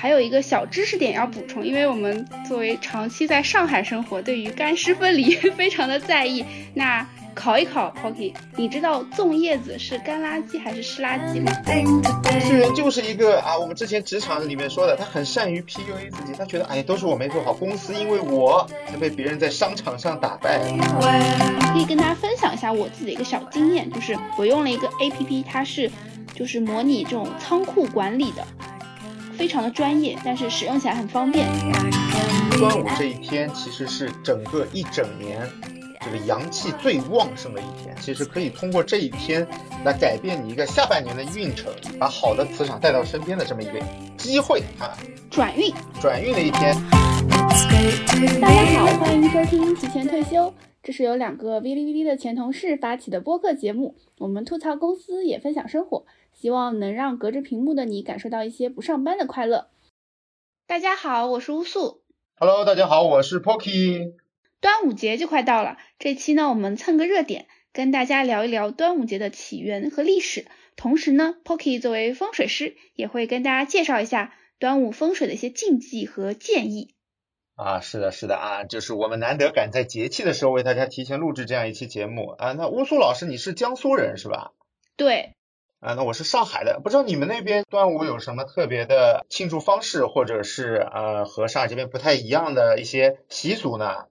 还有一个小知识点要补充，因为我们作为长期在上海生活，对于干湿分离 非常的在意。那考一考 Pocky，你知道粽叶子是干垃圾还是湿垃圾吗？世人就是一个啊，我们之前职场里面说的，他很善于 PUA 自己，他觉得哎，都是我没做好，公司因为我才被别人在商场上打败。可以跟大家分享一下我自己的一个小经验，就是我用了一个 APP，它是就是模拟这种仓库管理的。非常的专业，但是使用起来很方便。端午这一天其实是整个一整年这个阳气最旺盛的一天，其实可以通过这一天来改变你一个下半年的运程，把好的磁场带到身边的这么一个机会啊！转运，转运的一天。大家好，欢迎收听提前退休，这是由两个哔哩哔哩的前同事发起的播客节目，我们吐槽公司，也分享生活。希望能让隔着屏幕的你感受到一些不上班的快乐。大家好，我是乌素。Hello，大家好，我是 Pocky。端午节就快到了，这期呢我们蹭个热点，跟大家聊一聊端午节的起源和历史。同时呢，Pocky 作为风水师，也会跟大家介绍一下端午风水的一些禁忌和建议。啊，是的，是的啊，就是我们难得赶在节气的时候为大家提前录制这样一期节目啊。那乌苏老师，你是江苏人是吧？对。啊，那我是上海的，不知道你们那边端午有什么特别的庆祝方式，或者是呃和上海这边不太一样的一些习俗呢？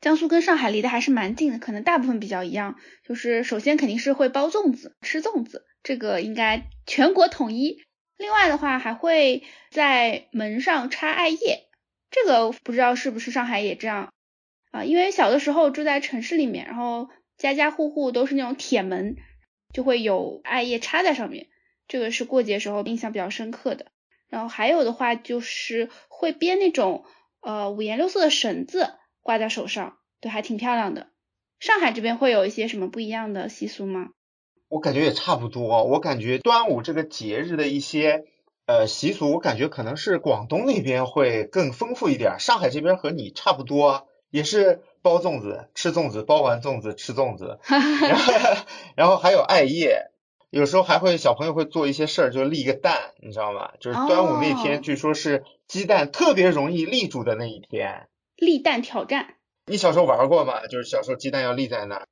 江苏跟上海离得还是蛮近的，可能大部分比较一样。就是首先肯定是会包粽子，吃粽子，这个应该全国统一。另外的话还会在门上插艾叶，这个不知道是不是上海也这样啊？因为小的时候住在城市里面，然后家家户户都是那种铁门。就会有艾叶插在上面，这个是过节时候印象比较深刻的。然后还有的话就是会编那种呃五颜六色的绳子挂在手上，对，还挺漂亮的。上海这边会有一些什么不一样的习俗吗？我感觉也差不多。我感觉端午这个节日的一些呃习俗，我感觉可能是广东那边会更丰富一点。上海这边和你差不多，也是。包粽子，吃粽子，包完粽子吃粽子，然后然后还有艾叶，有时候还会小朋友会做一些事儿，就立一个蛋，你知道吗？就是端午那天，据说是鸡蛋特别容易立住的那一天。立蛋挑战，你小时候玩过吗？就是小时候鸡蛋要立在那儿。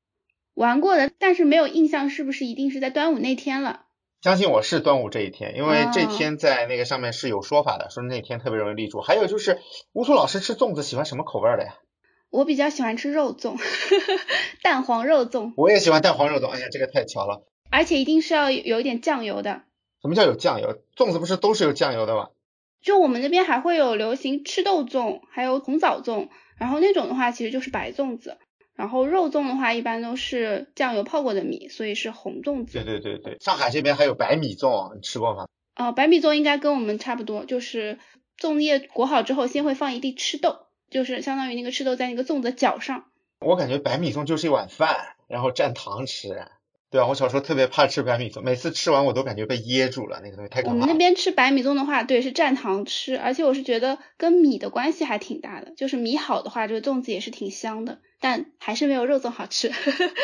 玩过的，但是没有印象，是不是一定是在端午那天了？相信我是端午这一天，因为这天在那个上面是有说法的，说那天特别容易立住。还有就是乌苏老师吃粽子喜欢什么口味的呀？我比较喜欢吃肉粽，蛋黄肉粽。我也喜欢蛋黄肉粽，哎呀，这个太巧了。而且一定是要有一点酱油的。什么叫有酱油？粽子不是都是有酱油的吗？就我们那边还会有流行赤豆粽，还有红枣粽，然后那种的话其实就是白粽子，然后肉粽的话一般都是酱油泡过的米，所以是红粽子。对对对对，上海这边还有白米粽，你吃过吗？哦，白米粽应该跟我们差不多，就是粽叶裹好之后，先会放一粒赤豆。就是相当于那个赤豆在那个粽子角上，我感觉白米粽就是一碗饭，然后蘸糖吃。对啊，我小时候特别怕吃白米粽，每次吃完我都感觉被噎住了，那个东西太可怕。我们那边吃白米粽的话，对，是蘸糖吃，而且我是觉得跟米的关系还挺大的，就是米好的话，这个粽子也是挺香的，但还是没有肉粽好吃。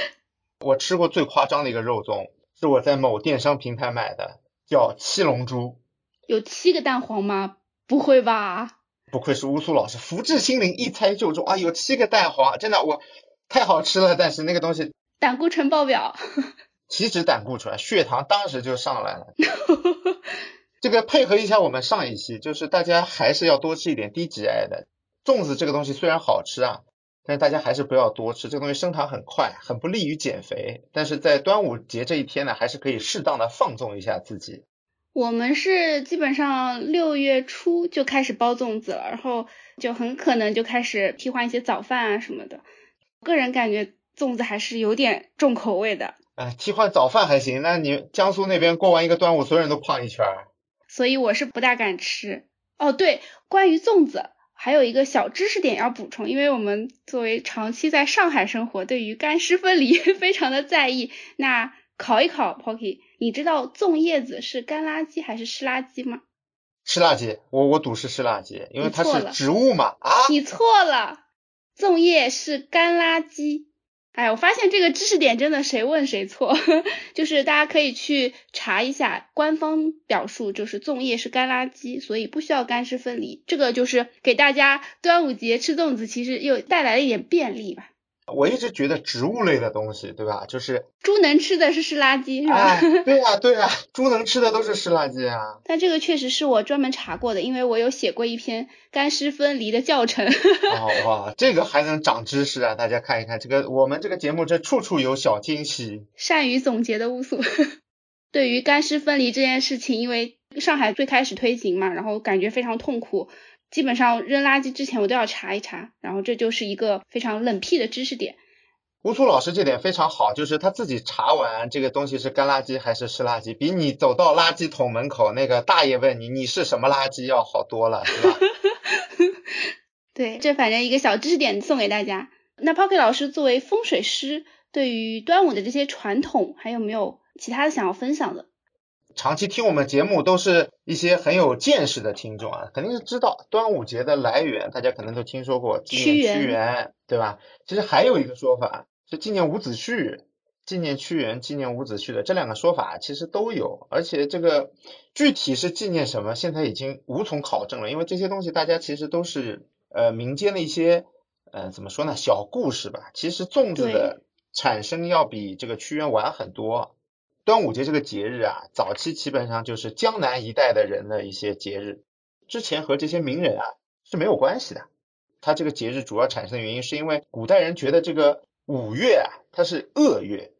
我吃过最夸张的一个肉粽，是我在某电商平台买的，叫七龙珠。有七个蛋黄吗？不会吧？不愧是乌苏老师，福至心灵，一猜就中啊！有七个蛋黄，真的我太好吃了，但是那个东西胆固醇爆表，岂止胆固醇，血糖当时就上来了。这个配合一下我们上一期，就是大家还是要多吃一点低 GI 的粽子。这个东西虽然好吃啊，但是大家还是不要多吃，这个东西升糖很快，很不利于减肥。但是在端午节这一天呢，还是可以适当的放纵一下自己。我们是基本上六月初就开始包粽子了，然后就很可能就开始替换一些早饭啊什么的。个人感觉粽子还是有点重口味的。啊，替换早饭还行，那你江苏那边过完一个端午，所有人都胖一圈。所以我是不大敢吃。哦，对，关于粽子还有一个小知识点要补充，因为我们作为长期在上海生活，对于干湿分离 非常的在意。那考一考 Pocky，你知道粽叶子是干垃圾还是湿垃圾吗？湿垃圾，我我赌是湿垃圾，因为它是植物嘛。啊？你错了，粽叶是干垃圾哎，我发现这个知识点真的谁问谁错，就是大家可以去查一下官方表述，就是粽叶是干垃圾，所以不需要干湿分离。这个就是给大家端午节吃粽子，其实又带来了一点便利吧。我一直觉得植物类的东西，对吧？就是猪能吃的是湿垃圾，是吧？哎，对呀、对呀、猪能吃的都是湿垃圾啊。但这个确实是我专门查过的，因为我有写过一篇干湿分离的教程。哦哇，这个还能长知识啊！大家看一看，这个我们这个节目这处处有小惊喜。善于总结的乌苏。对于干湿分离这件事情，因为上海最开始推行嘛，然后感觉非常痛苦，基本上扔垃圾之前我都要查一查，然后这就是一个非常冷僻的知识点。吴楚老师这点非常好，就是他自己查完这个东西是干垃圾还是湿垃圾，比你走到垃圾桶门口那个大爷问你你是什么垃圾要好多了，是吧？对，这反正一个小知识点送给大家。那 Pocket 老师作为风水师，对于端午的这些传统，还有没有其他的想要分享的？长期听我们节目都是一些很有见识的听众啊，肯定是知道端午节的来源，大家可能都听说过纪念屈原，对吧？其实还有一个说法是纪念伍子胥，纪念屈原、纪念伍子胥的这两个说法其实都有，而且这个具体是纪念什么，现在已经无从考证了，因为这些东西大家其实都是呃民间的一些呃怎么说呢小故事吧。其实粽子的产生要比这个屈原晚很多。端午节这个节日啊，早期基本上就是江南一带的人的一些节日，之前和这些名人啊是没有关系的。它这个节日主要产生的原因是因为古代人觉得这个五月啊它是恶月，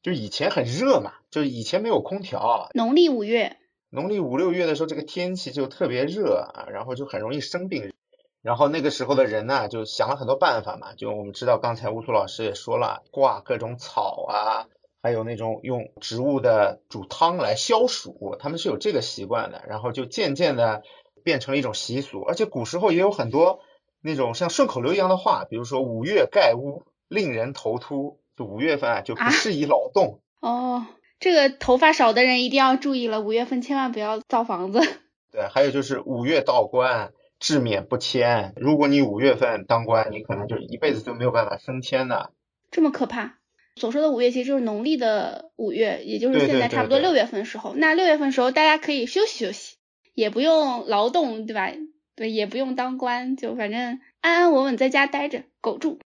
就以前很热嘛，就是以前没有空调，农历五月，农历五六月的时候这个天气就特别热啊，然后就很容易生病。然后那个时候的人呢，就想了很多办法嘛，就我们知道刚才乌苏老师也说了，挂各种草啊。还有那种用植物的煮汤来消暑，他们是有这个习惯的，然后就渐渐的变成了一种习俗。而且古时候也有很多那种像顺口溜一样的话，比如说五月盖屋，令人头秃，就五月份啊就不适宜劳动。啊、哦，这个头发少的人一定要注意了，五月份千万不要造房子。对，还有就是五月到官，至免不迁。如果你五月份当官，你可能就一辈子都没有办法升迁的。这么可怕？所说的五月其实就是农历的五月，也就是现在差不多六月份的时候。那六月份的时候，大家可以休息休息，也不用劳动，对吧？对，也不用当官，就反正安安稳稳在家待着，苟住。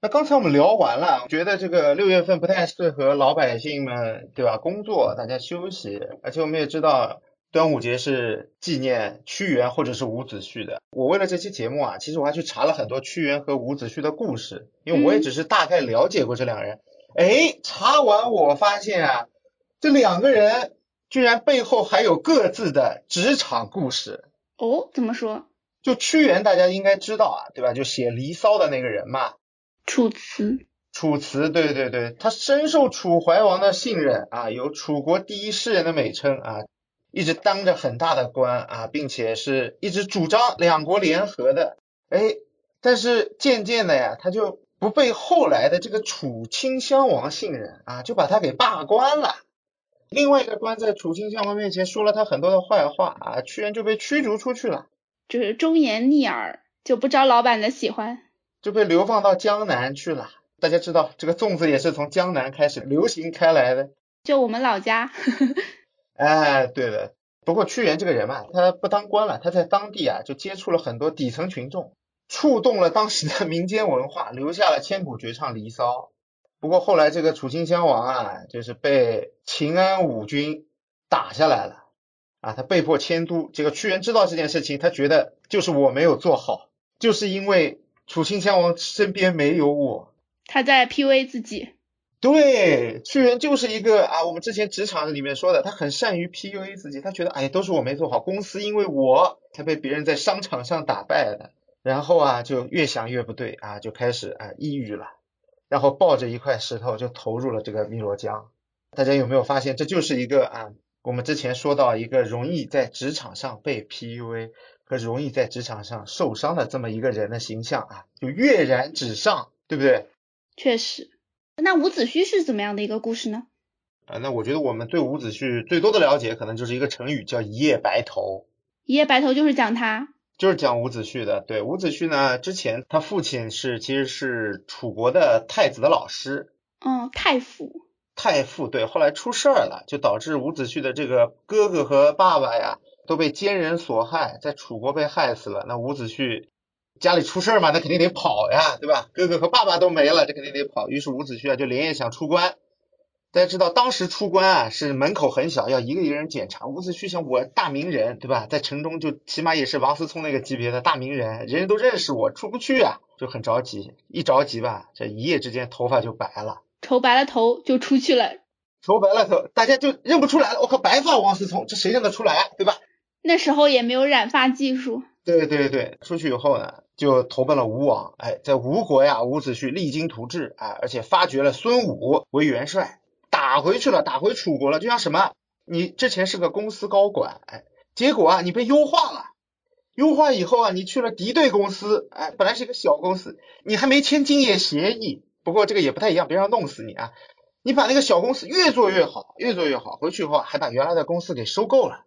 那刚才我们聊完了，觉得这个六月份不太适合老百姓们，对吧？工作，大家休息。而且我们也知道，端午节是纪念屈原或者是伍子胥的。我为了这期节目啊，其实我还去查了很多屈原和伍子胥的故事，因为我也只是大概了解过这两人。哎，查完我发现啊，这两个人居然背后还有各自的职场故事。哦，怎么说？就屈原，大家应该知道啊，对吧？就写《离骚》的那个人嘛。楚辞。楚辞，对对对，他深受楚怀王的信任啊，有楚国第一诗人的美称啊，一直当着很大的官啊，并且是一直主张两国联合的。哎，但是渐渐的呀，他就。不被后来的这个楚顷襄王信任啊，就把他给罢官了。另外一个官在楚顷襄王面前说了他很多的坏话啊，屈原就被驱逐出去了，就是忠言逆耳，就不招老板的喜欢，就被流放到江南去了。大家知道这个粽子也是从江南开始流行开来的，就我们老家。哎，对的。不过屈原这个人嘛，他不当官了，他在当地啊就接触了很多底层群众。触动了当时的民间文化，留下了千古绝唱《离骚》。不过后来这个楚顷襄王啊，就是被秦安五军打下来了啊，他被迫迁都。这个屈原知道这件事情，他觉得就是我没有做好，就是因为楚顷襄王身边没有我。他在 PUA 自己。对，屈原就是一个啊，我们之前职场里面说的，他很善于 PUA 自己，他觉得哎，都是我没做好，公司因为我才被别人在商场上打败的。然后啊，就越想越不对啊，就开始啊抑郁了，然后抱着一块石头就投入了这个汨罗江。大家有没有发现，这就是一个啊，我们之前说到一个容易在职场上被 PUA 和容易在职场上受伤的这么一个人的形象啊，就跃然纸上，对不对？确实。那伍子胥是怎么样的一个故事呢？啊，那我觉得我们对伍子胥最多的了解，可能就是一个成语叫一夜白头。一夜白头就是讲他。就是讲伍子胥的。对，伍子胥呢，之前他父亲是其实是楚国的太子的老师。嗯，太傅。太傅对，后来出事儿了，就导致伍子胥的这个哥哥和爸爸呀都被奸人所害，在楚国被害死了。那伍子胥家里出事儿嘛，那肯定得跑呀，对吧？哥哥和爸爸都没了，这肯定得跑。于是伍子胥啊就连夜想出关。大家知道，当时出关啊是门口很小，要一个一个人检查。伍子胥想，我大名人，对吧？在城中就起码也是王思聪那个级别的大名人，人人都认识我，出不去啊，就很着急。一着急吧，这一夜之间头发就白了。愁白了头就出去了，愁白了头，大家就认不出来了。我靠，白发王思聪，这谁认得出来，对吧？那时候也没有染发技术。对对对，出去以后呢，就投奔了吴王。哎，在吴国呀，伍子胥励精图治，哎，而且发掘了孙武为元帅，打回去了，打回楚国了。就像什么，你之前是个公司高管，结果啊，你被优化了，优化以后啊，你去了敌对公司，哎，本来是一个小公司，你还没签竞业协议。不过这个也不太一样，别让弄死你啊！你把那个小公司越做越好，越做越好，回去以后还把原来的公司给收购了，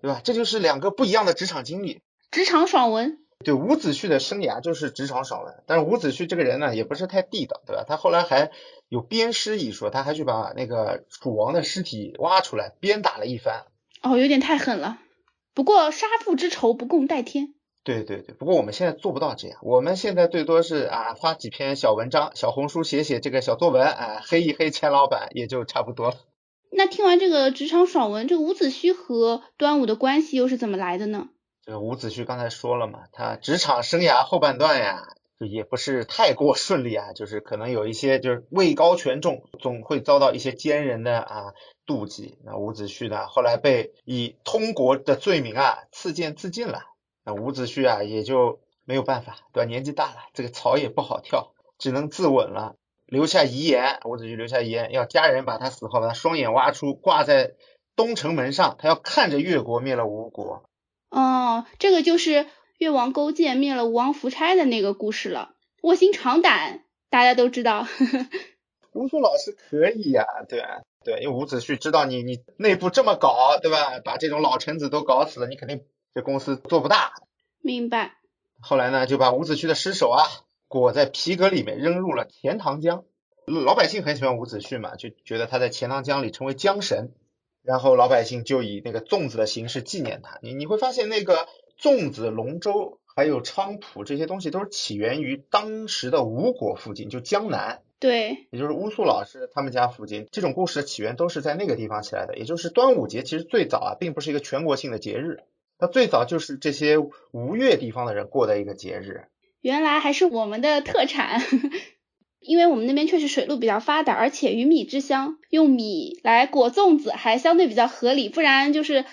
对吧？这就是两个不一样的职场经历。职场爽文。对，伍子胥的生涯就是职场爽文。但是伍子胥这个人呢，也不是太地道，对吧？他后来还有鞭尸一说，他还去把那个楚王的尸体挖出来鞭打了一番。哦，有点太狠了。不过杀父之仇不共戴天。对对对，不过我们现在做不到这样，我们现在最多是啊发几篇小文章，小红书写写这个小作文，啊黑一黑钱老板也就差不多了。那听完这个职场爽文，这个伍子胥和端午的关系又是怎么来的呢？这伍子胥刚才说了嘛，他职场生涯后半段呀，就也不是太过 顺利啊，就是可能有一些就是位高权重，总会遭到一些奸人的啊妒忌。那伍子胥呢，后来被以通国的罪名啊赐剑自尽了。那伍子胥啊，也就没有办法，对吧？年纪大了，这个草也不好跳，只能自刎了，留下遗言。伍子胥留下遗言，要家人把他死后，把他双眼挖出，挂在东城门上，他要看着越国灭了吴国。哦，这个就是越王勾践灭了吴王夫差的那个故事了。卧薪尝胆，大家都知道。吴苏老师可以呀，对啊对，因为伍子胥知道你你内部这么搞，对吧？把这种老臣子都搞死了，你肯定。这公司做不大，明白。后来呢，就把伍子胥的尸首啊裹在皮革里面，扔入了钱塘江。老百姓很喜欢伍子胥嘛，就觉得他在钱塘江里成为江神，然后老百姓就以那个粽子的形式纪念他。你你会发现，那个粽子、龙舟还有菖蒲这些东西，都是起源于当时的吴国附近，就江南。对，也就是乌苏老师他们家附近。这种故事的起源都是在那个地方起来的。也就是端午节，其实最早啊，并不是一个全国性的节日。它最早就是这些吴越地方的人过的一个节日，原来还是我们的特产，因为我们那边确实水路比较发达，而且鱼米之乡，用米来裹粽子还相对比较合理，不然就是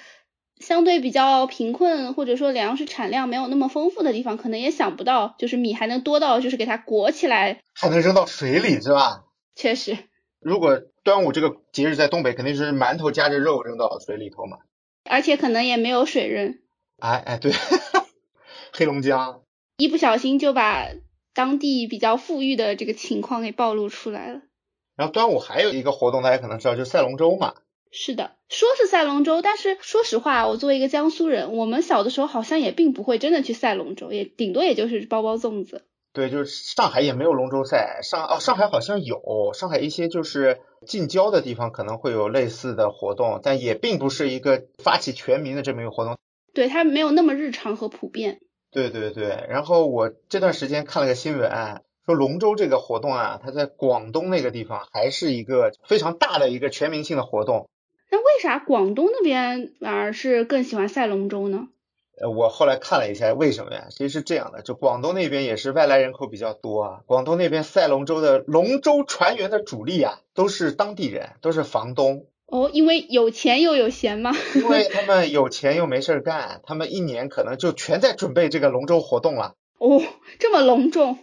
相对比较贫困或者说粮食产量没有那么丰富的地方，可能也想不到就是米还能多到就是给它裹起来，还能扔到水里是吧？确实，如果端午这个节日在东北，肯定是馒头夹着肉扔到水里头嘛。而且可能也没有水扔，哎哎对，黑龙江一不小心就把当地比较富裕的这个情况给暴露出来了。然后端午还有一个活动，大家可能知道，就是赛龙舟嘛。是的，说是赛龙舟，但是说实话，我作为一个江苏人，我们小的时候好像也并不会真的去赛龙舟，也顶多也就是包包粽子。对，就是上海也没有龙舟赛，上哦上海好像有，上海一些就是近郊的地方可能会有类似的活动，但也并不是一个发起全民的这么一个活动。对，它没有那么日常和普遍。对对对，然后我这段时间看了个新闻，说龙舟这个活动啊，它在广东那个地方还是一个非常大的一个全民性的活动。那为啥广东那边反而是更喜欢赛龙舟呢？呃，我后来看了一下，为什么呀？其实是这样的，就广东那边也是外来人口比较多啊。广东那边赛龙舟的龙舟船员的主力啊，都是当地人，都是房东。哦，因为有钱又有闲吗？因为他们有钱又没事儿干，他们一年可能就全在准备这个龙舟活动了。哦，这么隆重？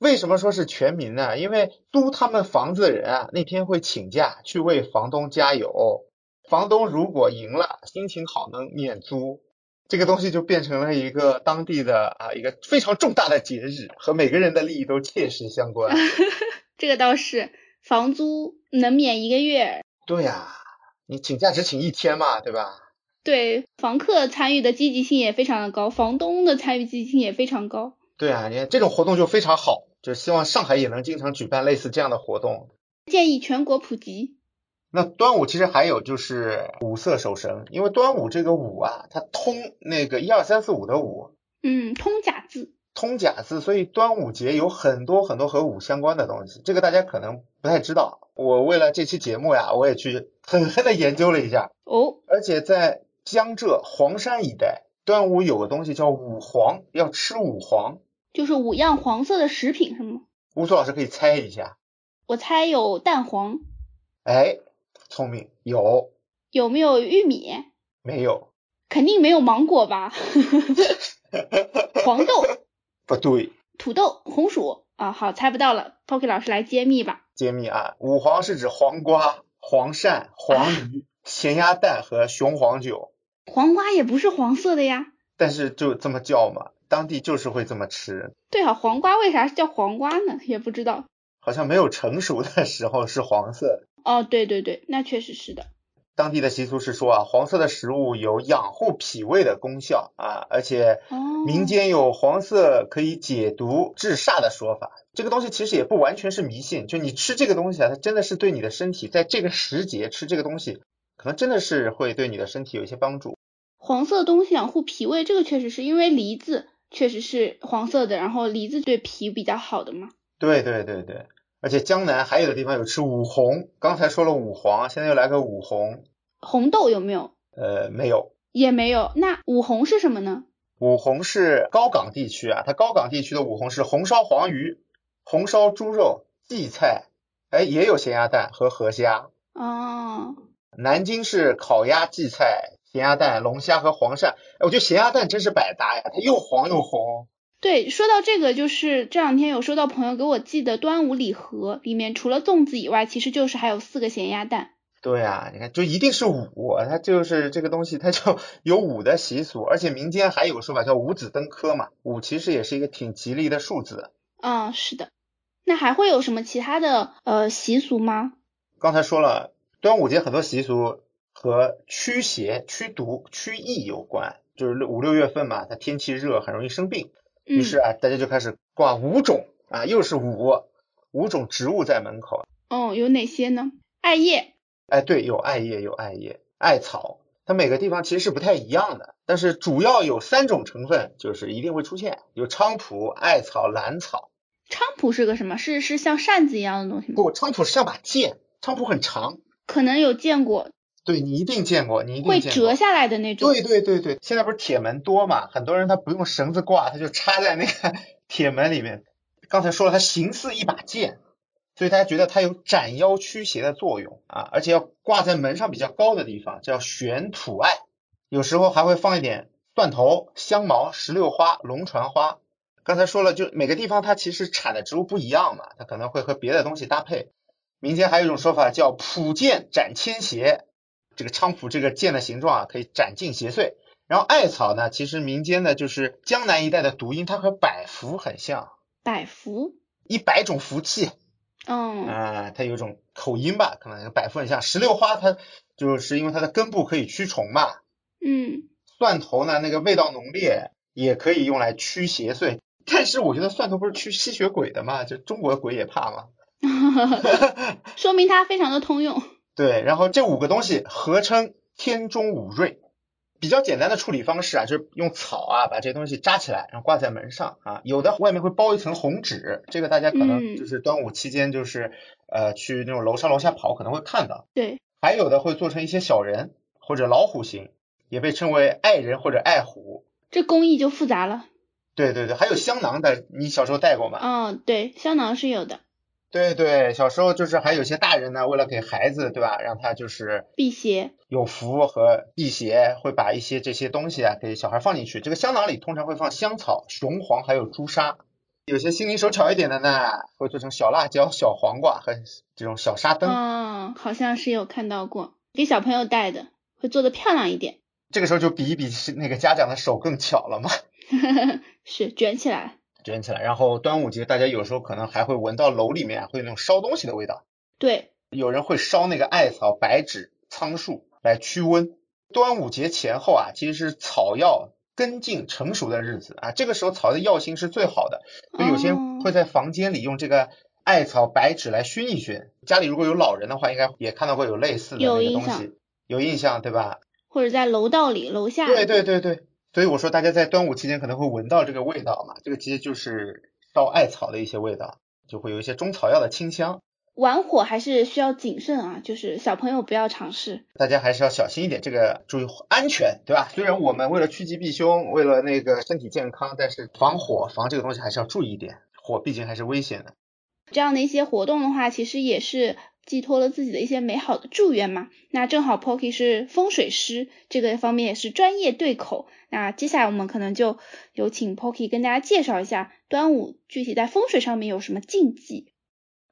为什么说是全民呢？因为租他们房子的人啊，那天会请假去为房东加油。房东如果赢了，心情好能免租。这个东西就变成了一个当地的啊一个非常重大的节日，和每个人的利益都切实相关。这个倒是，房租能免一个月。对呀，你请假只请一天嘛，对吧？对，房客参与的积极性也非常的高，房东的参与积极性也非常高。对啊，你看这种活动就非常好，就希望上海也能经常举办类似这样的活动。建议全国普及。那端午其实还有就是五色守神，因为端午这个五啊，它通那个一二三四五的五，嗯，通假字。通假字，所以端午节有很多很多和五相关的东西，这个大家可能不太知道。我为了这期节目呀，我也去狠狠的研究了一下。哦，而且在江浙黄山一带，端午有个东西叫五黄，要吃五黄，就是五样黄色的食品是吗？吴苏老师可以猜一下，我猜有蛋黄。哎，聪明，有。有没有玉米？没有。肯定没有芒果吧？黄豆。不对，土豆、红薯啊，好，猜不到了，Poki 老师来揭秘吧。揭秘啊，五黄是指黄瓜、黄鳝、黄鱼、咸鸭蛋和雄黄酒。黄瓜也不是黄色的呀。但是就这么叫嘛，当地就是会这么吃。对啊，黄瓜为啥叫黄瓜呢？也不知道。好像没有成熟的时候是黄色。哦，对对对，那确实是的。当地的习俗是说啊，黄色的食物有养护脾胃的功效啊，而且民间有黄色可以解毒治煞的说法。这个东西其实也不完全是迷信，就你吃这个东西啊，它真的是对你的身体，在这个时节吃这个东西，可能真的是会对你的身体有一些帮助。黄色的东西养护脾胃，这个确实是因为梨子确实是黄色的，然后梨子对脾比较好的嘛。对对对对。而且江南还有的地方有吃五红，刚才说了五黄，现在又来个五红。红豆有没有？呃，没有，也没有。那五红是什么呢？五红是高岗地区啊，它高岗地区的五红是红烧黄鱼、红烧猪肉、荠菜，哎，也有咸鸭蛋和河虾。哦。南京是烤鸭、荠菜、咸鸭蛋、龙虾和黄鳝。哎，我觉得咸鸭蛋真是百搭呀，它又黄又红。对，说到这个，就是这两天有收到朋友给我寄的端午礼盒，里面除了粽子以外，其实就是还有四个咸鸭蛋。对啊，你看，就一定是五，它就是这个东西，它就 有五的习俗，而且民间还有个说法叫五子登科嘛，五其实也是一个挺吉利的数字。嗯，是的。那还会有什么其他的呃习俗吗？刚才说了，端午节很多习俗和驱邪、驱毒、驱疫有关，就是五六月份嘛，它天气热，很容易生病。于是啊，大家就开始挂五种啊，又是五五种植物在门口。哦，有哪些呢？艾叶。哎，对，有艾叶，有艾叶，艾草。它每个地方其实是不太一样的，但是主要有三种成分，就是一定会出现，有菖蒲、艾草、兰草。菖蒲是个什么？是是像扇子一样的东西吗？不，菖蒲是像把剑，菖蒲很长。可能有见过。对你一定见过，你一定会折下来的那种。对对对对，现在不是铁门多嘛，很多人他不用绳子挂，他就插在那个 铁门里面。刚才说了，它形似一把剑，所以大家觉得它有斩妖驱邪的作用啊，而且要挂在门上比较高的地方，叫悬土艾。有时候还会放一点蒜头、香茅、石榴花、龙船花。刚才说了，就每个地方它其实产的植物不一样嘛，它可能会和别的东西搭配。民间还有一种说法叫普剑斩千邪。这个菖蒲这个剑的形状啊，可以斩尽邪祟。然后艾草呢，其实民间的就是江南一带的读音，它和百福很像。百福？一百种福气。嗯。啊，它有种口音吧，可能跟百福很像。石榴花它就是因为它的根部可以驱虫嘛。嗯。蒜头呢，那个味道浓烈，也可以用来驱邪祟。但是我觉得蒜头不是驱吸血鬼的嘛，就中国鬼也怕嘛。说明它非常的通用。对，然后这五个东西合称天中五瑞，比较简单的处理方式啊，就是用草啊把这些东西扎起来，然后挂在门上啊。有的外面会包一层红纸，这个大家可能就是端午期间就是呃去那种楼上楼下跑可能会看到。对，还有的会做成一些小人或者老虎形，也被称为爱人或者爱虎。这工艺就复杂了。对对对，还有香囊的，你小时候带过吗？嗯，对，香囊是有的。对对，小时候就是还有些大人呢，为了给孩子，对吧，让他就是辟邪有福和辟邪，会把一些这些东西啊给小孩放进去。这个香囊里通常会放香草、雄黄还有朱砂。有些心灵手巧一点的呢，会做成小辣椒、小黄瓜和这种小沙灯。嗯，好像是有看到过，给小朋友带的，会做的漂亮一点。这个时候就比一比是那个家长的手更巧了嘛。是卷起来。卷起来，然后端午节大家有时候可能还会闻到楼里面会有那种烧东西的味道。对，有人会烧那个艾草、白芷、苍术来驱瘟。端午节前后啊，其实是草药根茎成熟的日子啊，这个时候草的药性是最好的，所以有些人会在房间里用这个艾草、白芷来熏一熏。家里如果有老人的话，应该也看到过有类似的那个东西，有印象对吧？或者在楼道里、楼下。对对对对，所以我说大家在端午期间可能会闻到这个味道嘛，这个其实就是烧艾草的一些味道，就会有一些中草药的清香。玩火还是需要谨慎啊，就是小朋友不要尝试，大家还是要小心一点，这个注意安全，对吧？虽然我们为了趋吉避凶，为了那个身体健康，但是防火防这个东西还是要注意一点，火毕竟还是危险的。这样的一些活动的话，其实也是寄托了自己的一些美好的祝愿嘛。那正好 Pocky 是风水师，这个方面也是专业对口。那接下来我们可能就有请 Pocky 跟大家介绍一下端午具体在风水上面有什么禁忌。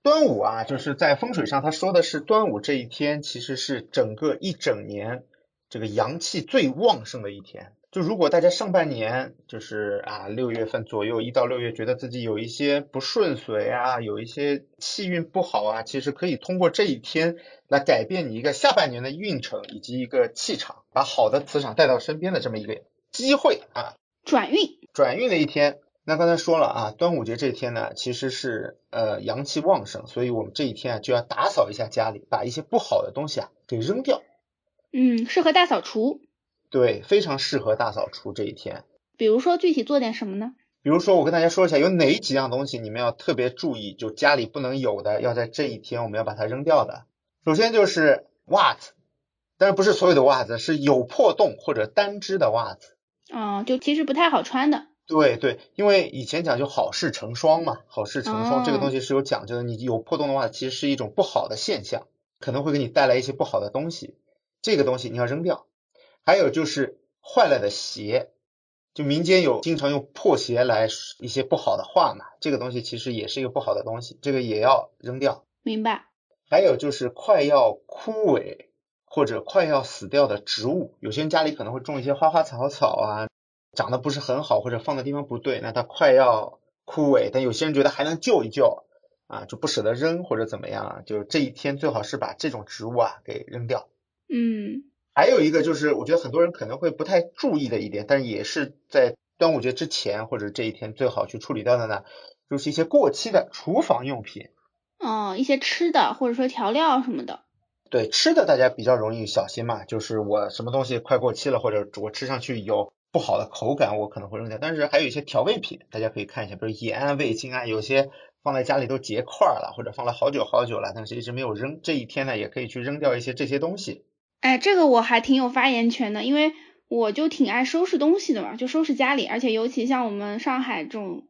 端午啊，就是在风水上，他说的是端午这一天，其实是整个一整年这个阳气最旺盛的一天。就如果大家上半年就是啊六月份左右，一到六月，觉得自己有一些不顺遂啊，有一些气运不好啊，其实可以通过这一天来改变你一个下半年的运程以及一个气场，把好的磁场带到身边的这么一个机会啊，转运转运的一天。那刚才说了啊，端午节这天呢，其实是呃阳气旺盛，所以我们这一天啊就要打扫一下家里，把一些不好的东西啊给扔掉。嗯，适合大扫除。对，非常适合大扫除这一天。比如说具体做点什么呢？比如说我跟大家说一下，有哪几样东西你们要特别注意，就家里不能有的，要在这一天我们要把它扔掉的。首先就是袜子，但是不是所有的袜子，是有破洞或者单只的袜子。嗯，就其实不太好穿的。对对，因为以前讲究好事成双嘛，好事成双这个东西是有讲究的。你有破洞的话，其实是一种不好的现象，可能会给你带来一些不好的东西。这个东西你要扔掉。还有就是坏了的鞋，就民间有经常用破鞋来一些不好的话嘛，这个东西其实也是一个不好的东西，这个也要扔掉。明白。还有就是快要枯萎或者快要死掉的植物，有些人家里可能会种一些花花草草啊。长得不是很好，或者放的地方不对，那它快要枯萎。但有些人觉得还能救一救啊，就不舍得扔或者怎么样啊，就这一天最好是把这种植物啊给扔掉。嗯，还有一个就是，我觉得很多人可能会不太注意的一点，但是也是在端午节之前或者这一天最好去处理掉的呢，就是一些过期的厨房用品。哦，一些吃的或者说调料什么的。对，吃的大家比较容易小心嘛，就是我什么东西快过期了，或者我吃上去有。不好的口感我可能会扔掉，但是还有一些调味品，大家可以看一下，比如盐啊、味精啊，有些放在家里都结块了，或者放了好久好久了，但是一直没有扔，这一天呢也可以去扔掉一些这些东西。哎，这个我还挺有发言权的，因为我就挺爱收拾东西的嘛，就收拾家里，而且尤其像我们上海这种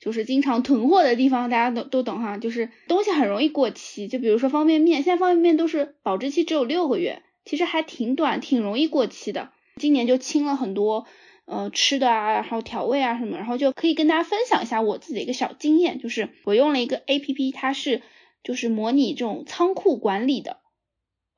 就是经常囤货的地方，大家都都懂哈，就是东西很容易过期，就比如说方便面，现在方便面都是保质期只有六个月，其实还挺短，挺容易过期的。今年就清了很多，呃，吃的啊，然后调味啊什么，然后就可以跟大家分享一下我自己的一个小经验，就是我用了一个 A P P，它是就是模拟这种仓库管理的，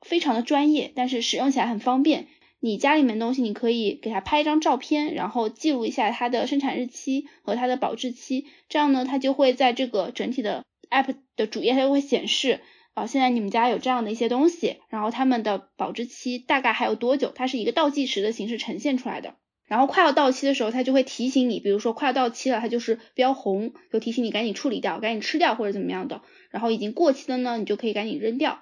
非常的专业，但是使用起来很方便。你家里面东西，你可以给它拍一张照片，然后记录一下它的生产日期和它的保质期，这样呢，它就会在这个整体的 App 的主页它就会显示。啊，现在你们家有这样的一些东西，然后它们的保质期大概还有多久？它是一个倒计时的形式呈现出来的。然后快要到期的时候，它就会提醒你，比如说快要到期了，它就是标红，就提醒你赶紧处理掉，赶紧吃掉或者怎么样的。然后已经过期的呢，你就可以赶紧扔掉。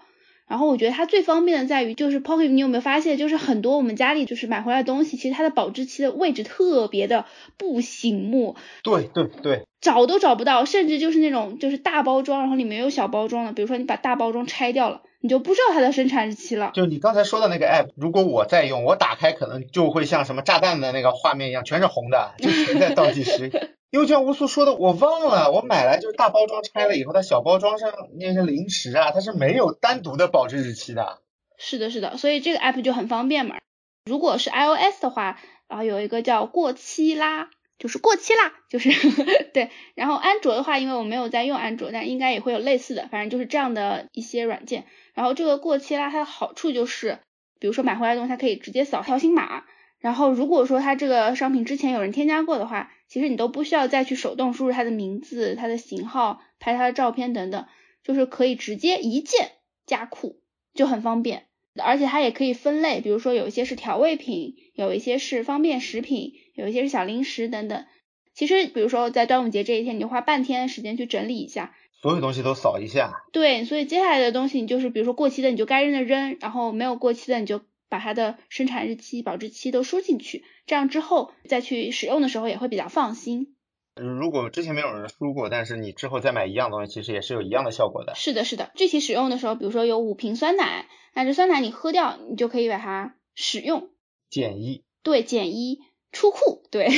然后我觉得它最方便的在于，就是 Pocket，你有没有发现，就是很多我们家里就是买回来的东西，其实它的保质期的位置特别的不醒目。对对对，找都找不到，甚至就是那种就是大包装，然后里面有小包装的，比如说你把大包装拆掉了，你就不知道它的生产日期了。就你刚才说的那个 app，如果我在用，我打开可能就会像什么炸弹的那个画面一样，全是红的，就全在倒计时。就像乌苏说的，我忘了，我买来就是大包装拆了以后，它小包装上那些零食啊，它是没有单独的保质日期的。是的，是的，所以这个 app 就很方便嘛。如果是 iOS 的话，啊，有一个叫过期啦，就是过期啦，就是 对。然后安卓的话，因为我没有在用安卓，但应该也会有类似的，反正就是这样的一些软件。然后这个过期啦，它的好处就是，比如说买回来的东西，它可以直接扫条形码。然后如果说它这个商品之前有人添加过的话，其实你都不需要再去手动输入它的名字、它的型号、拍它的照片等等，就是可以直接一键加库，就很方便。而且它也可以分类，比如说有一些是调味品，有一些是方便食品，有一些是小零食等等。其实，比如说在端午节这一天，你就花半天的时间去整理一下，所有东西都扫一下。对，所以接下来的东西，你就是比如说过期的，你就该扔的扔，然后没有过期的，你就把它的生产日期、保质期都输进去，这样之后再去使用的时候也会比较放心。如果之前没有人输过，但是你之后再买一样东西，其实也是有一样的效果的。是的，是的。具体使用的时候，比如说有五瓶酸奶，那这酸奶你喝掉，你就可以把它使用。减一。对，减一出库。对。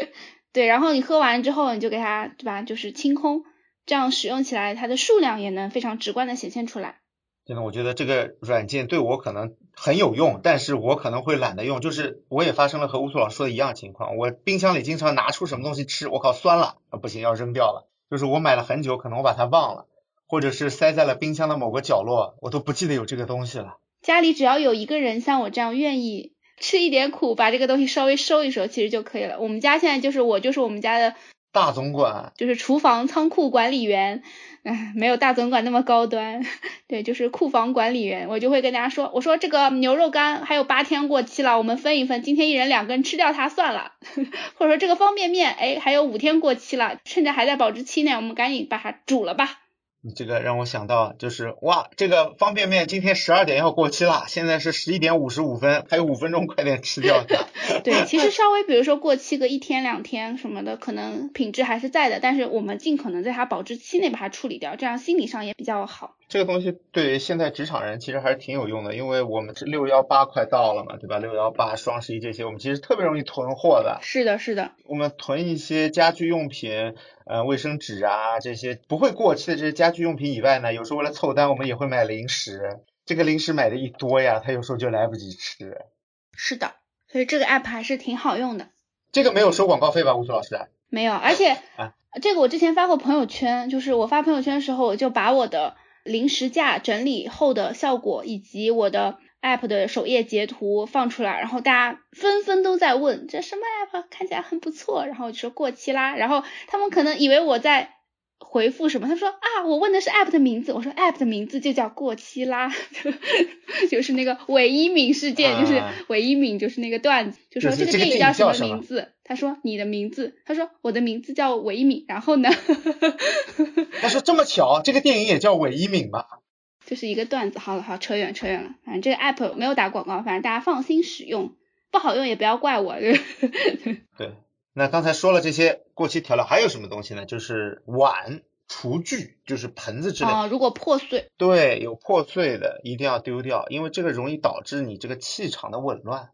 对，然后你喝完之后，你就给它，对吧？就是清空，这样使用起来，它的数量也能非常直观的显现出来。真的，我觉得这个软件对我可能很有用，但是我可能会懒得用。就是我也发生了和乌苏老师说的一样情况，我冰箱里经常拿出什么东西吃，我靠，酸了，啊不行，要扔掉了。就是我买了很久，可能我把它忘了，或者是塞在了冰箱的某个角落，我都不记得有这个东西了。家里只要有一个人像我这样愿意。吃一点苦，把这个东西稍微收一收，其实就可以了。我们家现在就是我就是我们家的大总管，就是厨房仓库管理员，哎，没有大总管那么高端，对，就是库房管理员。我就会跟大家说，我说这个牛肉干还有八天过期了，我们分一分，今天一人两根吃掉它算了。或者说这个方便面，哎，还有五天过期了，趁着还在保质期内，我们赶紧把它煮了吧。这个让我想到，就是哇，这个方便面今天十二点要过期了，现在是十一点五十五分，还有五分钟，快点吃掉它。对，其实稍微比如说过期个一天两天什么的，可能品质还是在的，但是我们尽可能在它保质期内把它处理掉，这样心理上也比较好。这个东西对现在职场人其实还是挺有用的，因为我们这六幺八快到了嘛，对吧？六幺八、双十一这些，我们其实特别容易囤货的。是的，是的。我们囤一些家居用品，呃，卫生纸啊这些不会过期的这些家居用品以外呢，有时候为了凑单，我们也会买零食。这个零食买的一多呀，它有时候就来不及吃。是的，所以这个 app 还是挺好用的。这个没有收广告费吧，吴苏老师？没有，而且啊这个我之前发过朋友圈，就是我发朋友圈的时候，我就把我的。临时架整理后的效果，以及我的 app 的首页截图放出来，然后大家纷纷都在问这什么 app 看起来很不错，然后就说过期啦，然后他们可能以为我在回复什么，他说啊，我问的是 app 的名字，我说 app 的名字就叫过期啦，就是那个韦一敏事件，就是韦一敏就是那个段子，就说这个电影叫什么名字，他说你的名字，他说我的名字叫韦一敏，然后呢？他说这么巧，这个电影也叫韦一敏吗？就是一个段子。好了，好，扯远扯远了。反正这个 app 没有打广告，反正大家放心使用，不好用也不要怪我。对，那刚才说了这些过期调料，还有什么东西呢？就是碗、厨具，就是盆子之类。啊，如果破碎。对，有破碎的一定要丢掉，因为这个容易导致你这个气场的紊乱。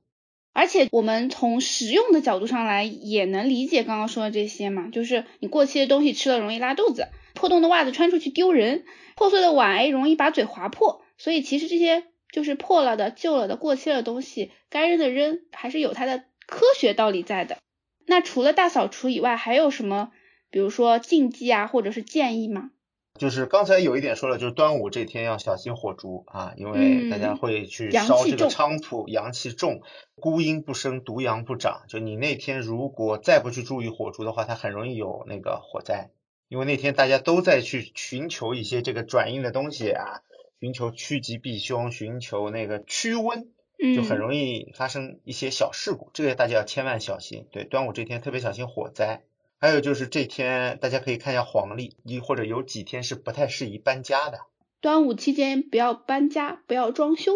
而且我们从实用的角度上来，也能理解刚刚说的这些嘛，就是你过期的东西吃了容易拉肚子。破洞的袜子穿出去丢人，破碎的碗哎容易把嘴划破，所以其实这些就是破了的、旧了的、过期的东西，该扔的扔，还是有它的科学道理在的。那除了大扫除以外，还有什么，比如说禁忌啊，或者是建议吗？就是刚才有一点说了，就是端午这天要小心火烛啊，因为大家会去烧这个菖蒲，阳气重，孤阴不生，独阳不长。就你那天如果再不去注意火烛的话，它很容易有那个火灾。因为那天大家都在去寻求一些这个转运的东西啊，寻求趋吉避凶，寻求那个驱瘟，就很容易发生一些小事故，这个大家要千万小心。对，端午这天特别小心火灾。还有就是这天大家可以看一下黄历，一或者有几天是不太适宜搬家的。端午期间不要搬家，不要装修。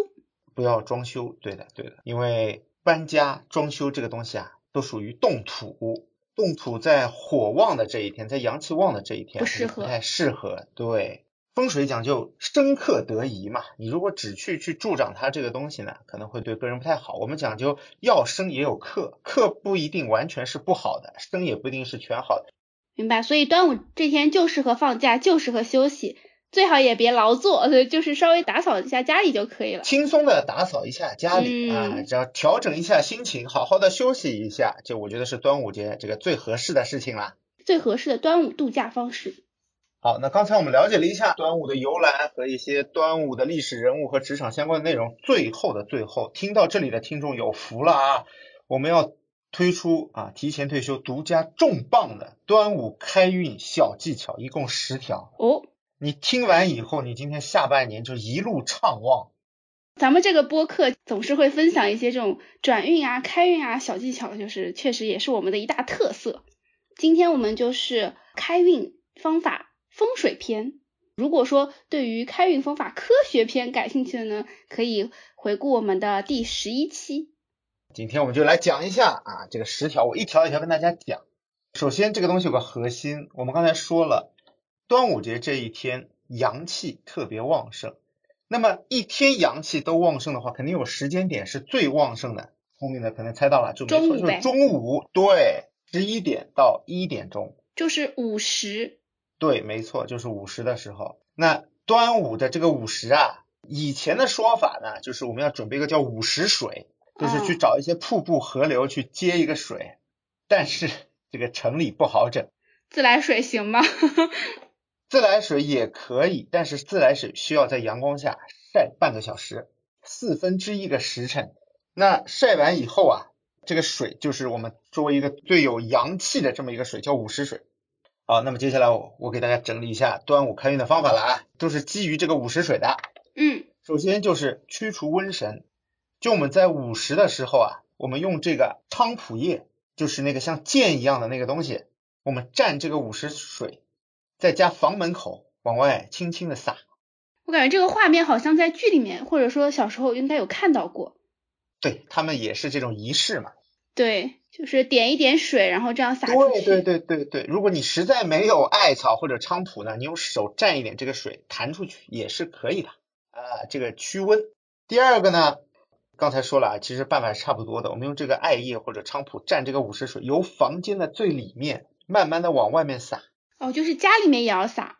不要装修，对的对的，因为搬家装修这个东西啊，都属于动土。动土在火旺的这一天，在阳气旺的这一天，不适合，不太适合。对，风水讲究生克得宜嘛。你如果只去去助长它这个东西呢，可能会对个人不太好。我们讲究要生也有克，克不一定完全是不好的，生也不一定是全好的。明白。所以端午这天就适合放假，就适合休息。最好也别劳作，就是稍微打扫一下家里就可以了。轻松的打扫一下家里啊，只要调整一下心情，好好的休息一下，就我觉得是端午节这个最合适的事情啦。最合适的端午度假方式。好，那刚才我们了解了一下端午的由来和一些端午的历史人物和职场相关的内容。最后的最后，听到这里的听众有福了啊！我们要推出啊，提前退休独家重磅的端午开运小技巧，一共十条哦。你听完以后，你今天下半年就一路畅旺。咱们这个播客总是会分享一些这种转运啊、开运啊小技巧，就是确实也是我们的一大特色。今天我们就是开运方法风水篇。如果说对于开运方法科学篇感兴趣的呢，可以回顾我们的第十一期。今天我们就来讲一下啊，这个十条，我一条一条跟大家讲。首先，这个东西有个核心，我们刚才说了，端午节这一天阳气特别旺盛。那么一天阳气都旺盛的话，肯定有时间点是最旺盛的。聪明的可能猜到了，就没错，就是中午，对，十一点到一点钟，就是午时。对，没错，就是午时的时候。那端午的这个午时啊，以前的说法呢，就是我们要准备一个叫午时水，就是去找一些瀑布、河流去接一个水。但是这个城里不好整，自来水行吗？自来水也可以，但是自来水需要在阳光下晒半个小时，四分之一个时辰。那晒完以后啊，这个水就是我们作为一个最有阳气的这么一个水，叫午时水。好，那么接下来我我给大家整理一下端午开运的方法了啊，都是基于这个午时水的。嗯，首先就是驱除瘟神，就我们在午时的时候啊，我们用这个菖蒲叶，就是那个像剑一样的那个东西，我们蘸这个午时水。在家房门口往外轻轻的撒，我感觉这个画面好像在剧里面，或者说小时候应该有看到过。对他们也是这种仪式嘛。对，就是点一点水，然后这样撒出去。对对对对对，如果你实在没有艾草或者菖蒲呢，你用手蘸一点这个水弹出去也是可以的啊，这个驱温。第二个呢，刚才说了啊，其实办法是差不多的，我们用这个艾叶或者菖蒲蘸这个午时水，由房间的最里面慢慢的往外面撒。哦，就是家里面也要撒，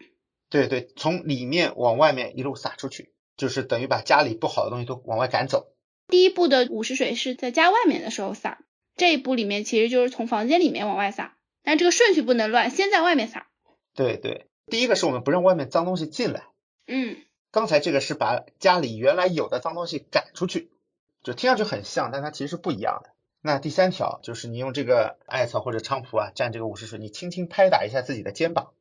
对对，从里面往外面一路撒出去，就是等于把家里不好的东西都往外赶走。第一步的午时水是在家外面的时候撒，这一步里面其实就是从房间里面往外撒，但这个顺序不能乱，先在外面撒。对对，第一个是我们不让外面脏东西进来。嗯，刚才这个是把家里原来有的脏东西赶出去，就听上去很像，但它其实是不一样的。那第三条就是你用这个艾草或者菖蒲啊蘸这个午时水，你轻轻拍打一下自己的肩膀，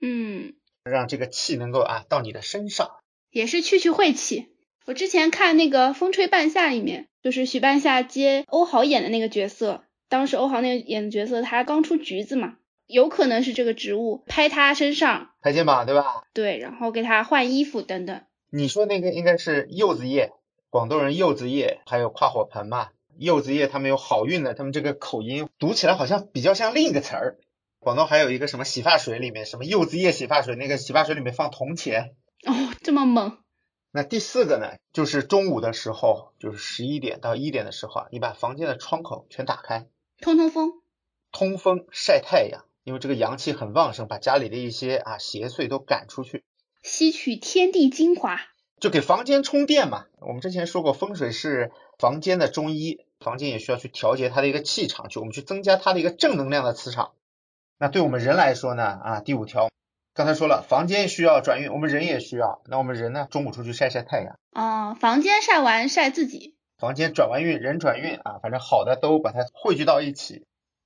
嗯，让这个气能够啊到你的身上，也是去去晦气。我之前看那个《风吹半夏》里面，就是许半夏接欧豪演的那个角色，当时欧豪那个演的角色他刚出橘子嘛，有可能是这个植物拍他身上，拍肩膀对吧？对，然后给他换衣服等等。你说那个应该是柚子叶，广东人柚子叶，还有跨火盆嘛。柚子叶他们有好运的，他们这个口音读起来好像比较像另一个词儿。广东还有一个什么洗发水里面什么柚子叶洗发水，那个洗发水里面放铜钱。哦，这么猛。那第四个呢，就是中午的时候，就是十一点到一点的时候啊，你把房间的窗口全打开，通通风，通风晒太阳，因为这个阳气很旺盛，把家里的一些啊邪祟都赶出去，吸取天地精华，就给房间充电嘛。我们之前说过，风水是房间的中医。房间也需要去调节它的一个气场，去我们去增加它的一个正能量的磁场。那对我们人来说呢？啊，第五条，刚才说了，房间需要转运，我们人也需要。那我们人呢？中午出去晒晒太阳。哦，房间晒完晒自己。房间转完运，人转运啊，反正好的都把它汇聚到一起。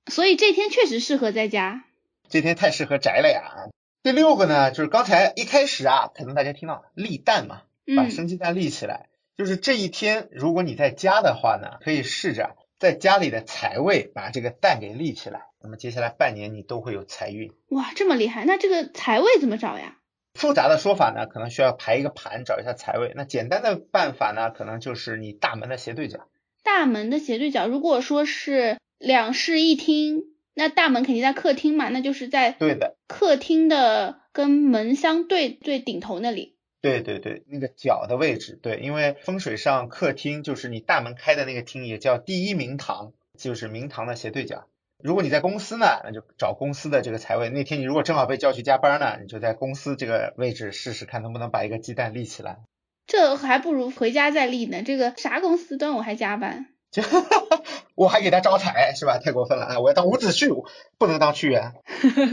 所以这天确实适合在家。这天太适合宅了呀。第六个呢，就是刚才一开始啊，可能大家听到立蛋嘛，把生鸡蛋立起来。就是这一天，如果你在家的话呢，可以试着在家里的财位把这个蛋给立起来。那么接下来半年你都会有财运。哇，这么厉害！那这个财位怎么找呀？复杂的说法呢，可能需要排一个盘找一下财位。那简单的办法呢，可能就是你大门的斜对角。大门的斜对角，如果说是两室一厅，那大门肯定在客厅嘛，那就是在对的客厅的跟门相对最顶头那里。对对对，那个角的位置，对，因为风水上客厅就是你大门开的那个厅，也叫第一明堂，就是明堂的斜对角。如果你在公司呢，那就找公司的这个财位。那天你如果正好被叫去加班呢，你就在公司这个位置试试看能不能把一个鸡蛋立起来。这还不如回家再立呢。这个啥公司端午还加班？我还给他招财是吧？太过分了啊！我要当伍子胥，不能当屈原。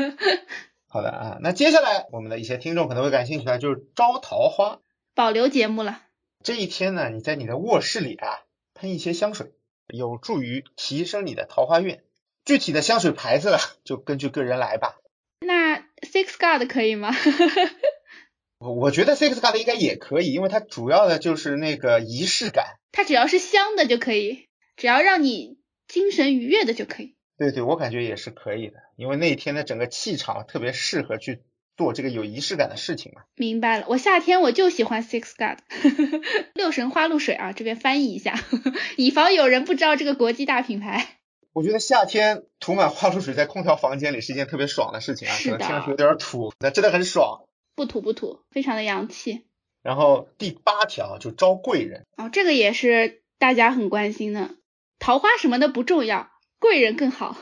好的啊，那接下来我们的一些听众可能会感兴趣的，就是招桃花，保留节目了。这一天呢，你在你的卧室里啊，喷一些香水，有助于提升你的桃花运。具体的香水牌子 就根据个人来吧。那 Six God 可以吗？我我觉得 Six God 应该也可以，因为它主要的就是那个仪式感。它只要是香的就可以，只要让你精神愉悦的就可以。对对，我感觉也是可以的，因为那一天的整个气场特别适合去做这个有仪式感的事情嘛。明白了，我夏天我就喜欢 Six God，六神花露水啊，这边翻译一下，以防有人不知道这个国际大品牌。我觉得夏天涂满花露水在空调房间里是一件特别爽的事情啊，可能听上去有点土，但真的很爽。不土不土，非常的洋气。然后第八条就招贵人哦，这个也是大家很关心的，桃花什么的不重要，贵人更好。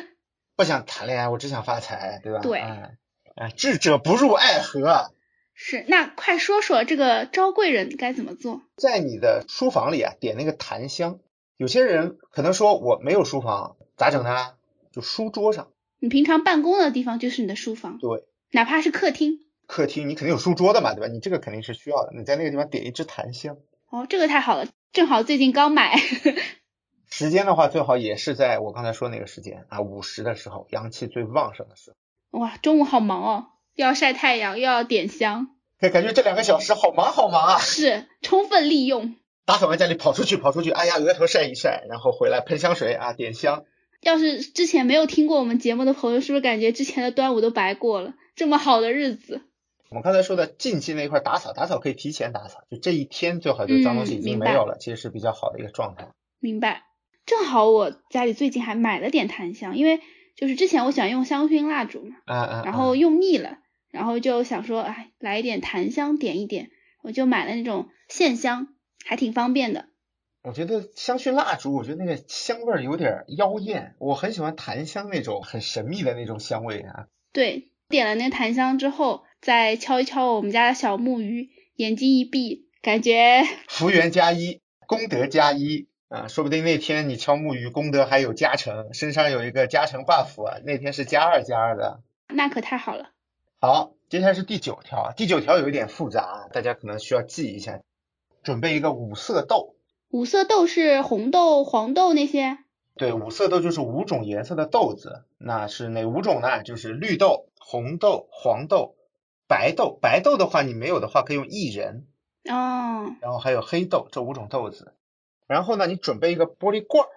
不想谈恋爱，我只想发财，对吧？对。哎，智者不入爱河。是，那快说说这个招贵人该怎么做？在你的书房里啊，点那个檀香。有些人可能说我没有书房，咋整呢？就书桌上。你平常办公的地方就是你的书房。对。哪怕是客厅。客厅你肯定有书桌的嘛，对吧？你这个肯定是需要的。你在那个地方点一支檀香。哦，这个太好了，正好最近刚买。时间的话，最好也是在我刚才说那个时间啊，午时的时候，阳气最旺盛的时候。哇，中午好忙哦，又要晒太阳，又要点香。感觉这两个小时好忙好忙啊。是，充分利用。打扫完家里，跑出去，跑出去，哎呀，额头晒一晒，然后回来喷香水啊，点香。要是之前没有听过我们节目的朋友，是不是感觉之前的端午都白过了？这么好的日子。我们刚才说的近期那一块打扫，打扫可以提前打扫，就这一天最好就脏东西已经没有了，其实是比较好的一个状态。明白。正好我家里最近还买了点檀香，因为就是之前我喜欢用香薰蜡烛嘛，嗯嗯，然后用腻了，然后就想说，哎，来一点檀香点一点，我就买了那种线香。还挺方便的。我觉得香薰蜡烛，我觉得那个香味儿有点妖艳。我很喜欢檀香那种很神秘的那种香味啊。对，点了那个檀香之后，再敲一敲我们家的小木鱼，眼睛一闭，感觉 福缘加一，功德加一啊！说不定那天你敲木鱼，功德还有加成，身上有一个加成 buff 啊，那天是加二加二的。那可太好了。好，接下来是第九条，第九条有一点复杂，大家可能需要记一下。准备一个五色豆，五色豆是红豆、黄豆那些？对，五色豆就是五种颜色的豆子，那是哪五种呢？就是绿豆、红豆、黄豆、白豆。白豆的话，你没有的话可以用薏仁哦。然后还有黑豆，这五种豆子。然后呢，你准备一个玻璃罐，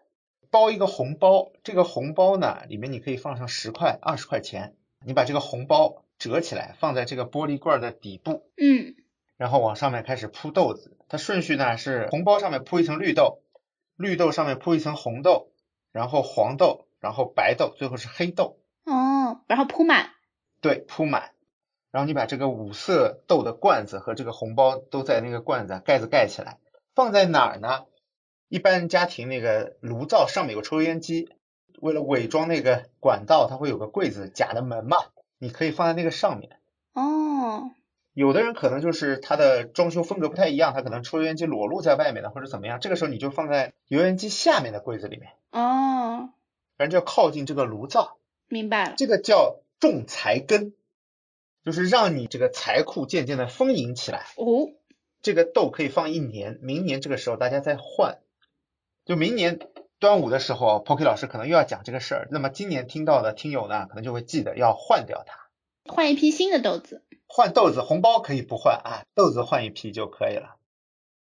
包一个红包。这个红包呢，里面你可以放上十块、二十块钱。你把这个红包折起来，放在这个玻璃罐的底部。嗯。然后往上面开始铺豆子，它顺序呢是红包上面铺一层绿豆，绿豆上面铺一层红豆，然后黄豆，然后白豆，最后是黑豆。哦，然后铺满。对，铺满。然后你把这个五色豆的罐子和这个红包都在那个罐子盖子盖起来，放在哪儿呢？一般家庭那个炉灶上面有抽烟机，为了伪装那个管道，它会有个柜子假的门嘛，你可以放在那个上面。哦。有的人可能就是他的装修风格不太一样，他可能抽油烟机裸露在外面的或者怎么样，这个时候你就放在油烟机下面的柜子里面。哦，反正就要靠近这个炉灶。明白了。这个叫种财根，就是让你这个财库渐渐的丰盈起来。哦。这个豆可以放一年，明年这个时候大家再换。就明年端午的时候，Poki 老师可能又要讲这个事儿，那么今年听到的听友呢，可能就会记得要换掉它，换一批新的豆子。换豆子，红包可以不换啊，豆子换一批就可以了。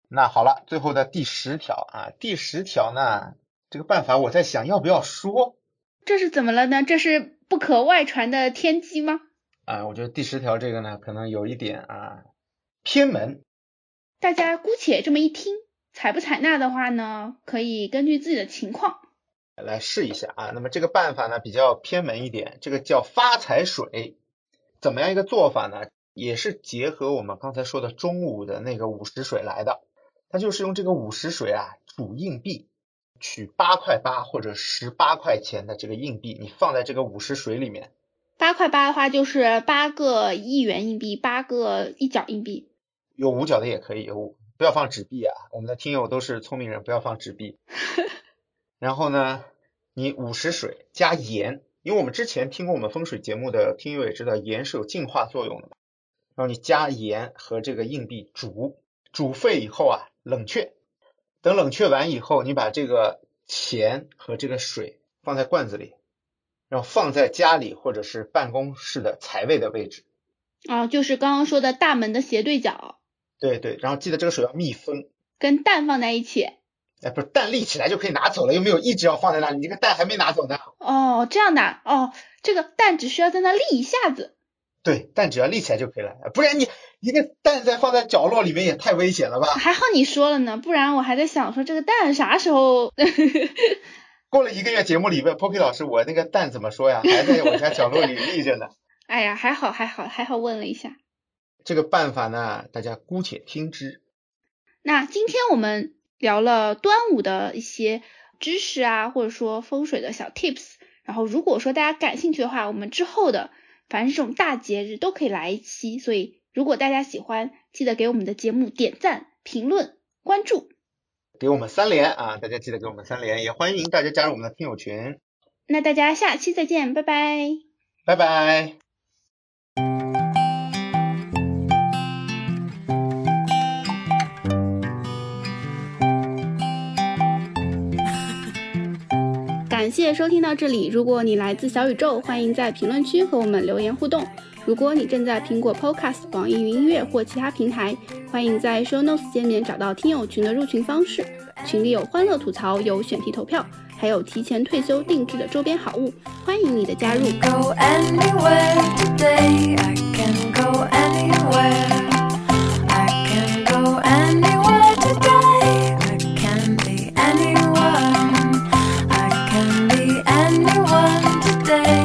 那好了，最后的第十条啊，第十条呢，这个办法我在想要不要说？这是怎么了呢？这是不可外传的天机吗？啊，我觉得第十条这个呢，可能有一点啊偏门。大家姑且这么一听，采不采纳的话呢，可以根据自己的情况来试一下啊。那么这个办法呢比较偏门一点，这个叫发财水。怎么样一个做法呢？也是结合我们刚才说的中午的那个午时水来的。它就是用这个午时水啊煮硬币，取八块八或者十八块钱的这个硬币，你放在这个午时水里面。八块八的话就是八个一元硬币，八个一角硬币。有五角的也可以，有不要放纸币啊。我们的听友都是聪明人，不要放纸币。然后呢，你午时水加盐。因为我们之前听过我们风水节目的听友也知道，盐是有净化作用的嘛。然后你加盐和这个硬币煮，煮沸以后啊，冷却。等冷却完以后，你把这个钱和这个水放在罐子里，然后放在家里或者是办公室的财位的位置。啊，就是刚刚说的大门的斜对角，对对，然后记得这个水要密封，跟蛋放在一起。哎，不是蛋立起来就可以拿走了，又没有一直要放在那里，你这个蛋还没拿走呢。哦，这样的哦，这个蛋只需要在那立一下子。对，蛋只要立起来就可以了，不然你一个蛋再放在角落里面也太危险了吧？还好你说了呢，不然我还在想说这个蛋啥时候。过了一个月，节目里问 Poki 老师，我那个蛋怎么说呀？还在我家角落里立着呢。哎呀，还好还好还好，问了一下。这个办法呢，大家姑且听之。那今天我们聊了端午的一些知识啊，或者说风水的小 tips。然后如果说大家感兴趣的话，我们之后的。凡是这种大节日都可以来一期，所以如果大家喜欢，记得给我们的节目点赞、评论、关注，给我们三连啊！大家记得给我们三连，也欢迎大家加入我们的听友群。那大家下期再见，拜拜，拜拜。谢收听到这里。如果你来自小宇宙，欢迎在评论区和我们留言互动。如果你正在苹果 Podcast、网易云音乐或其他平台，欢迎在 Show Notes 界面找到听友群的入群方式。群里有欢乐吐槽，有选题投票，还有提前退休定制的周边好物，欢迎你的加入。go any way today i can go any way day.